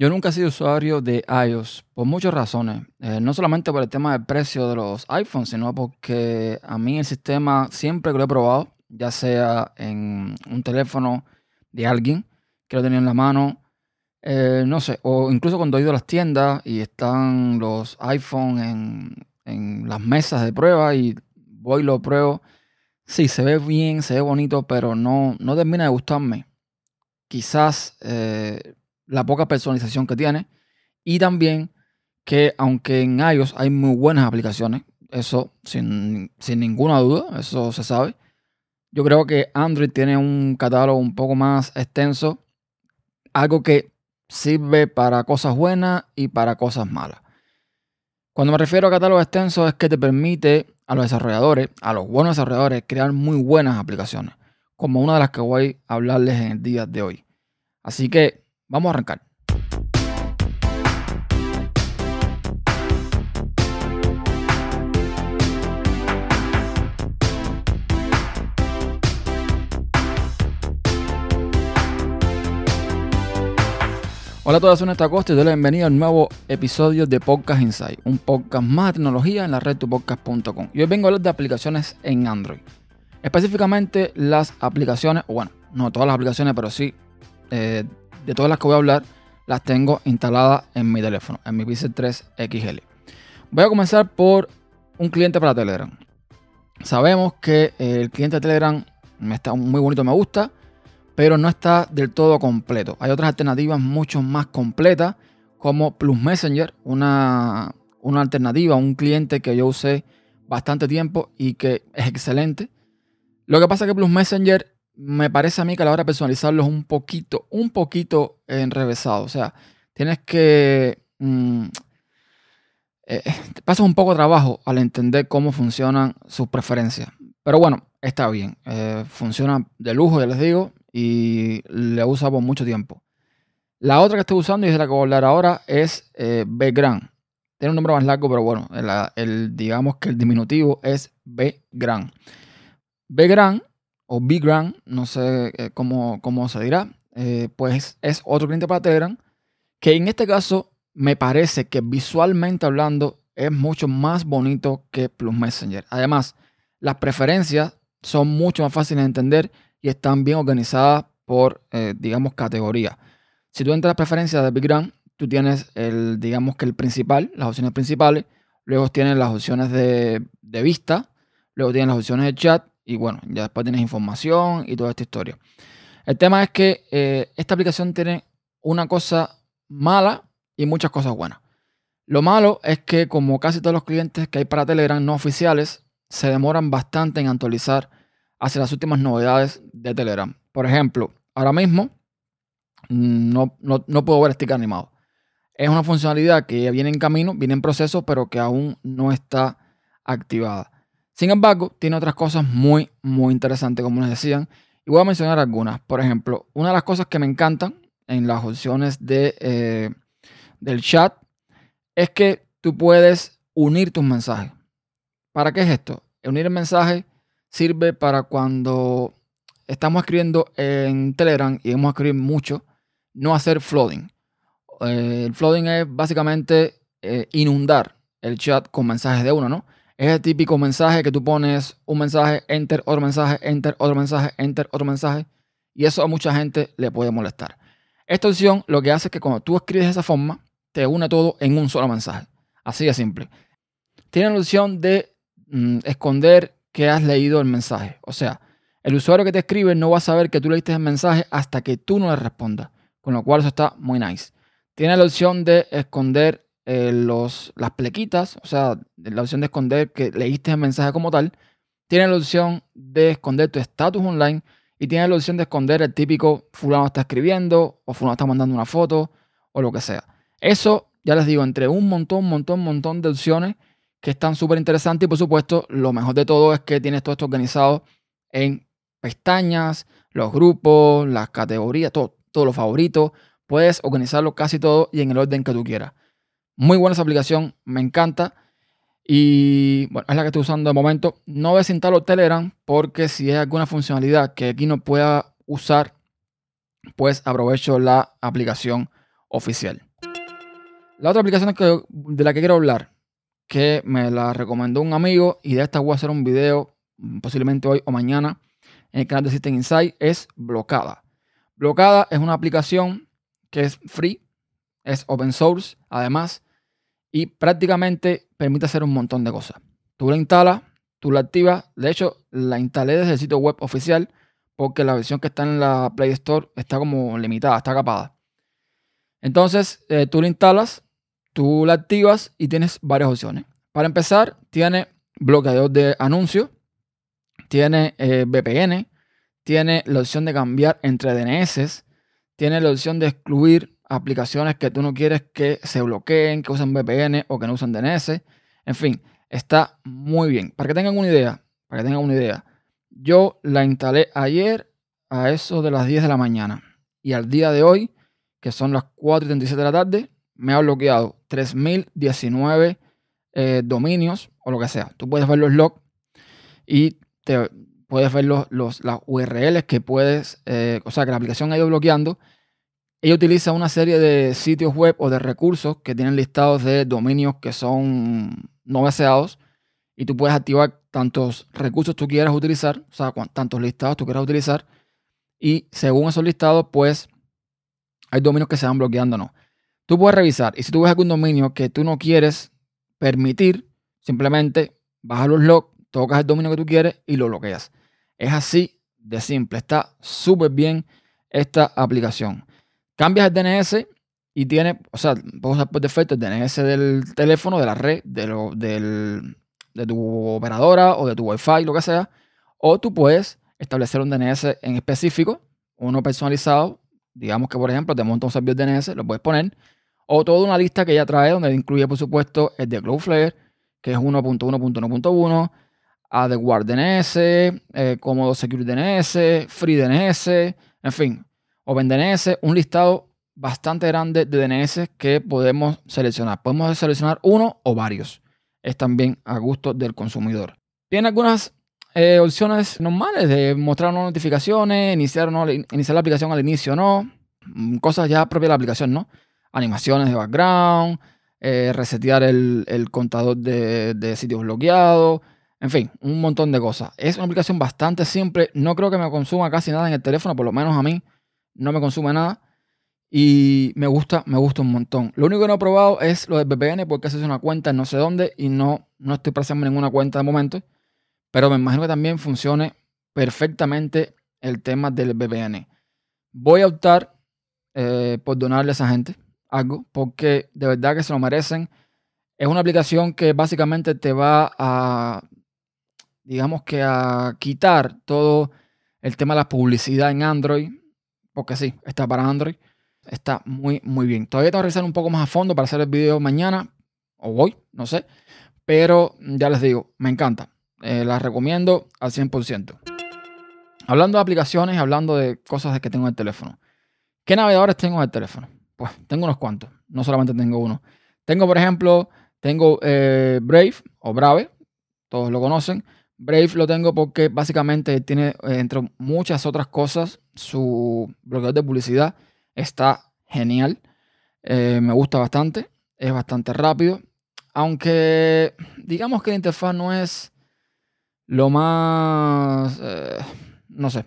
Yo nunca he sido usuario de iOS por muchas razones. Eh, no solamente por el tema del precio de los iPhones, sino porque a mí el sistema siempre que lo he probado, ya sea en un teléfono de alguien que lo tenía en la mano, eh, no sé, o incluso cuando he ido a las tiendas y están los iPhones en, en las mesas de prueba y voy y lo pruebo. Sí, se ve bien, se ve bonito, pero no, no termina de gustarme. Quizás eh, la poca personalización que tiene. Y también que aunque en iOS hay muy buenas aplicaciones, eso sin, sin ninguna duda, eso se sabe. Yo creo que Android tiene un catálogo un poco más extenso, algo que sirve para cosas buenas y para cosas malas. Cuando me refiero a catálogo extenso es que te permite a los desarrolladores, a los buenos desarrolladores, crear muy buenas aplicaciones, como una de las que voy a hablarles en el día de hoy. Así que vamos a arrancar. Hola a todos, soy Néstor Acosta y doy la bienvenida al nuevo episodio de Podcast Insight, un podcast más de tecnología en la red tupodcast.com. Y hoy vengo a hablar de aplicaciones en Android. Específicamente las aplicaciones, bueno, no todas las aplicaciones, pero sí eh, de todas las que voy a hablar, las tengo instaladas en mi teléfono, en mi Pixel 3 XL. Voy a comenzar por un cliente para Telegram. Sabemos que el cliente de Telegram está muy bonito, me gusta pero no está del todo completo. Hay otras alternativas mucho más completas, como Plus Messenger, una, una alternativa, un cliente que yo usé bastante tiempo y que es excelente. Lo que pasa es que Plus Messenger me parece a mí que a la hora de personalizarlo es un poquito, un poquito enrevesado. O sea, tienes que... Mm, eh, pasas un poco de trabajo al entender cómo funcionan sus preferencias. Pero bueno, está bien. Eh, funciona de lujo, ya les digo y la usa por mucho tiempo. La otra que estoy usando y es la que voy a hablar ahora es eh, B-Gran. Tiene un nombre más largo, pero bueno, el, digamos que el diminutivo es B-Gran. B-Gran o B-Gran, no sé eh, cómo, cómo, se dirá, eh, pues es otro cliente para Telegram que en este caso me parece que visualmente hablando es mucho más bonito que Plus Messenger. Además, las preferencias son mucho más fáciles de entender y están bien organizadas por, eh, digamos, categoría. Si tú entras a preferencias de BigGrand, tú tienes el, digamos que el principal, las opciones principales, luego tienes las opciones de, vista, luego tienes las opciones de chat y bueno, ya después tienes información y toda esta historia. El tema es que eh, esta aplicación tiene una cosa mala y muchas cosas buenas. Lo malo es que como casi todos los clientes que hay para Telegram no oficiales, se demoran bastante en actualizar hacia las últimas novedades de Telegram. Por ejemplo, ahora mismo no, no, puedo ver sticker animado. Es una funcionalidad que viene en camino, viene en proceso, pero que aún no está activada. Sin embargo, tiene otras cosas muy, muy interesantes, como les decían. Y voy a mencionar algunas. Por ejemplo, una de las cosas que me encantan en las opciones de, eh, del chat es que tú puedes unir tus mensajes. ¿Para qué es esto? Unir el mensaje sirve para cuando estamos escribiendo en Telegram y hemos escrito mucho, no hacer flooding. Eh, el flooding es básicamente eh, inundar el chat con mensajes de uno, ¿no? Es el típico mensaje que tú pones un mensaje, enter, otro mensaje, enter, otro mensaje, enter, otro mensaje. Y eso a mucha gente le puede molestar. Esta opción lo que hace es que cuando tú escribes de esa forma, te une todo en un solo mensaje. Así de simple. Tiene la opción de mm, esconder que has leído el mensaje. O sea, el usuario que te escribe no va a saber que tú leíste el mensaje hasta que tú no le respondas. Con lo cual eso está muy nice. Tiene la opción de esconder eh, los, las plequitas, o sea, la opción de esconder que leíste el mensaje como tal. Tiene la opción de esconder tu estatus online y tiene la opción de esconder el típico fulano está escribiendo o fulano está mandando una foto o lo que sea. Eso, ya les digo, entre un montón, montón, montón de opciones que están súper interesantes y por supuesto lo mejor de todo es que tienes todo esto organizado en pestañas, los grupos, las categorías, todo, todo lo favorito. Puedes organizarlo casi todo y en el orden que tú quieras. Muy buena esa aplicación, me encanta. Y bueno, es la que estoy usando de momento. No desinstalo Telegram porque si hay alguna funcionalidad que aquí no pueda usar, pues aprovecho la aplicación oficial. La otra aplicación que, de la que quiero hablar, que me la recomendó un amigo y de esta voy a hacer un video mm, posiblemente hoy o mañana en el canal de System Insight, es Blocada. Blocada es una aplicación que es free, es open source, además, y prácticamente permite hacer un montón de cosas. Tú la instalas, tú la activas. De hecho, la instalé desde el sitio web oficial porque la versión que está en la Play Store está como limitada, está capada. Entonces, eh, tú la instalas, tú la activas y tienes varias opciones. Para empezar, tiene bloqueador de anuncios, tiene eh, VPN, tiene la opción de cambiar entre DNS, tiene la opción de excluir aplicaciones que tú no quieres que se bloqueen, que usen VPN o que no usen DNS. En fin, está muy bien. Para que tengan una idea, para que tengan una idea, yo la instalé ayer a eso de las 10 de la mañana y al día de hoy, que son las 4 y 37 de la tarde, me ha bloqueado 3019 eh, dominios o lo que sea. Tú puedes ver los logs y te puedes ver los, las URLs que puedes, eh, o sea, que la aplicación ha ido bloqueando ella utiliza una serie de sitios web o de recursos que tienen listados de dominios que son no deseados y tú puedes activar tantos recursos tú quieras utilizar, o sea, tantos listados tú quieras utilizar y según esos listados, pues hay dominios que se van bloqueando o no. Tú puedes revisar y si tú ves algún dominio que tú no quieres permitir, simplemente bajas los logs, tocas el dominio que tú quieres y lo bloqueas. Es así de simple, está súper bien esta aplicación. Cambias el DNS y tiene, o sea, puedes usar por defecto el DNS del teléfono, de la red, de, del, de tu operadora o de tu Wi-Fi, lo que sea. O tú puedes establecer un DNS en específico, uno personalizado. Digamos que, por ejemplo, te monta un servidor DNS, lo puedes poner. O toda una lista que ya trae, donde incluye, por supuesto, el de Cloudflare, que es 1.1.1.1, AdWord DNS, eh, Comodo Security DNS, Free DNS, en fin, OpenDNS, un listado bastante grande de DNS que podemos seleccionar. Podemos seleccionar uno o varios. Es también a gusto del consumidor. Tiene algunas eh, opciones normales de mostrar unas notificaciones, iniciar, no, iniciar la aplicación al inicio o no. Mm, cosas ya propias de la aplicación, ¿no? Animaciones de background, eh, resetear el, contador de sitios bloqueados. En fin, un montón de cosas. Es una aplicación bastante simple. No creo que me consuma casi nada en el teléfono, por lo menos a mí no me consume nada y me gusta, me gusta un montón. Lo único que no he probado es lo del VPN porque es una cuenta en no sé dónde y no, no estoy presando ninguna cuenta de momento, pero me imagino que también funcione perfectamente el tema del VPN. Voy a optar eh, por donarle a esa gente algo porque de verdad que se lo merecen. Es una aplicación que básicamente te va a, digamos que a quitar todo el tema de la publicidad en Android porque sí, está para Android. Está muy, muy bien. Todavía tengo que revisar un poco más a fondo para hacer el video mañana o hoy, no sé. Pero ya les digo, me encanta. Eh, las recomiendo al 100%. Hablando de aplicaciones, hablando de cosas que tengo en el teléfono. ¿Qué navegadores tengo en el teléfono? Pues tengo unos cuantos, no solamente tengo uno. Tengo, por ejemplo, tengo eh, Brave o Brave, todos lo conocen. Brave lo tengo porque básicamente tiene, eh, entre muchas otras cosas, su bloqueo de publicidad está genial. Eh, me gusta bastante. Es bastante rápido. Aunque digamos que la interfaz no es lo más... Eh, no sé.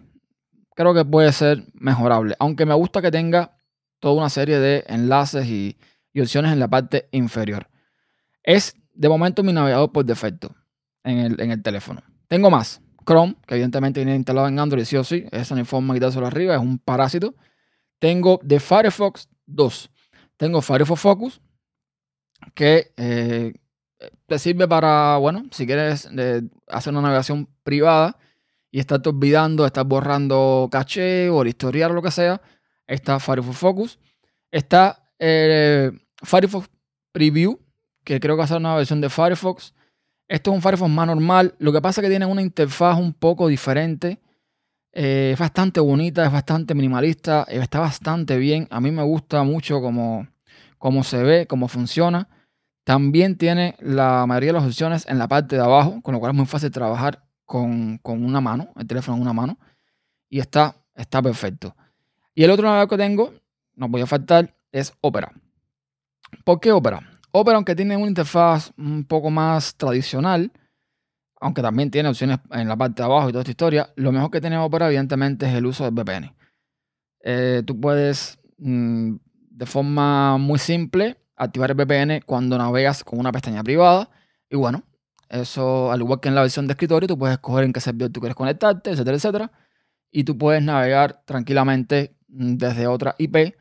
Creo que puede ser mejorable. Aunque me gusta que tenga toda una serie de enlaces y, y opciones en la parte inferior. Es de momento mi navegador por defecto en el, teléfono. Tengo más. Chrome, que evidentemente viene instalado en Android, sí o sí. Esa no forma quitárselo arriba, es un parásito. Tengo de Firefox 2. Tengo Firefox Focus, que eh, te sirve para, bueno, si quieres hacer una navegación privada y estás olvidando, estás borrando caché o el historial o lo que sea, está Firefox Focus. Está eh, Firefox Preview, que creo que va a ser una versión de Firefox esto es un Firefox más normal. Lo que pasa es que tiene una interfaz un poco diferente. Eh, es bastante bonita, es bastante minimalista, eh, está bastante bien. A mí me gusta mucho cómo, cómo se ve, cómo funciona. También tiene la mayoría de las opciones en la parte de abajo, con lo cual es muy fácil trabajar con, una mano, el teléfono en una mano. Y está, está perfecto. Y el otro navegador que tengo, no voy a faltar, es Opera. ¿Por qué Opera? Opera, aunque tiene una interfaz un poco más tradicional, aunque también tiene opciones en la parte de abajo y toda esta historia, lo mejor que tiene Opera evidentemente es el uso del VPN. Eh, tú puedes mm, de forma muy simple activar el VPN cuando navegas con una pestaña privada y bueno, eso al igual que en la versión de escritorio, tú puedes escoger en qué servidor tú quieres conectarte, etcétera, etcétera, y tú puedes navegar tranquilamente mm, desde otra IP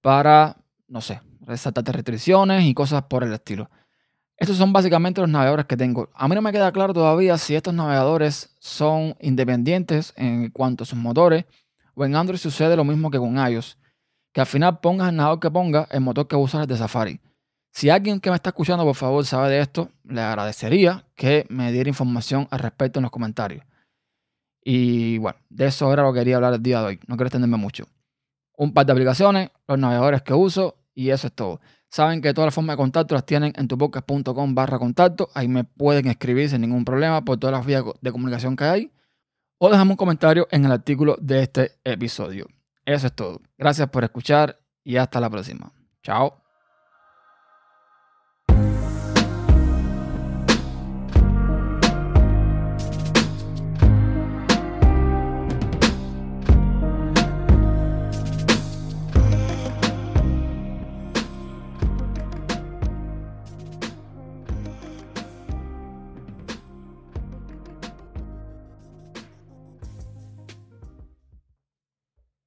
para, no sé, resaltarte restricciones y cosas por el estilo. Estos son básicamente los navegadores que tengo. A mí no me queda claro todavía si estos navegadores son independientes en cuanto a sus motores o en Android sucede lo mismo que con iOS, que al final pongas el navegador que ponga, el motor que usas es de Safari. Si alguien que me está escuchando, por favor, sabe de esto, le agradecería que me diera información al respecto en los comentarios. Y bueno, de eso era lo que quería hablar el día de hoy. No quiero extenderme mucho. Un par de aplicaciones, los navegadores que uso y eso es todo. Saben que todas las formas de contacto las tienen en tupodcast.com barra contacto. Ahí me pueden escribir sin ningún problema por todas las vías de comunicación que hay. O dejamos un comentario en el artículo de este episodio. Eso es todo. Gracias por escuchar y hasta la próxima. Chao.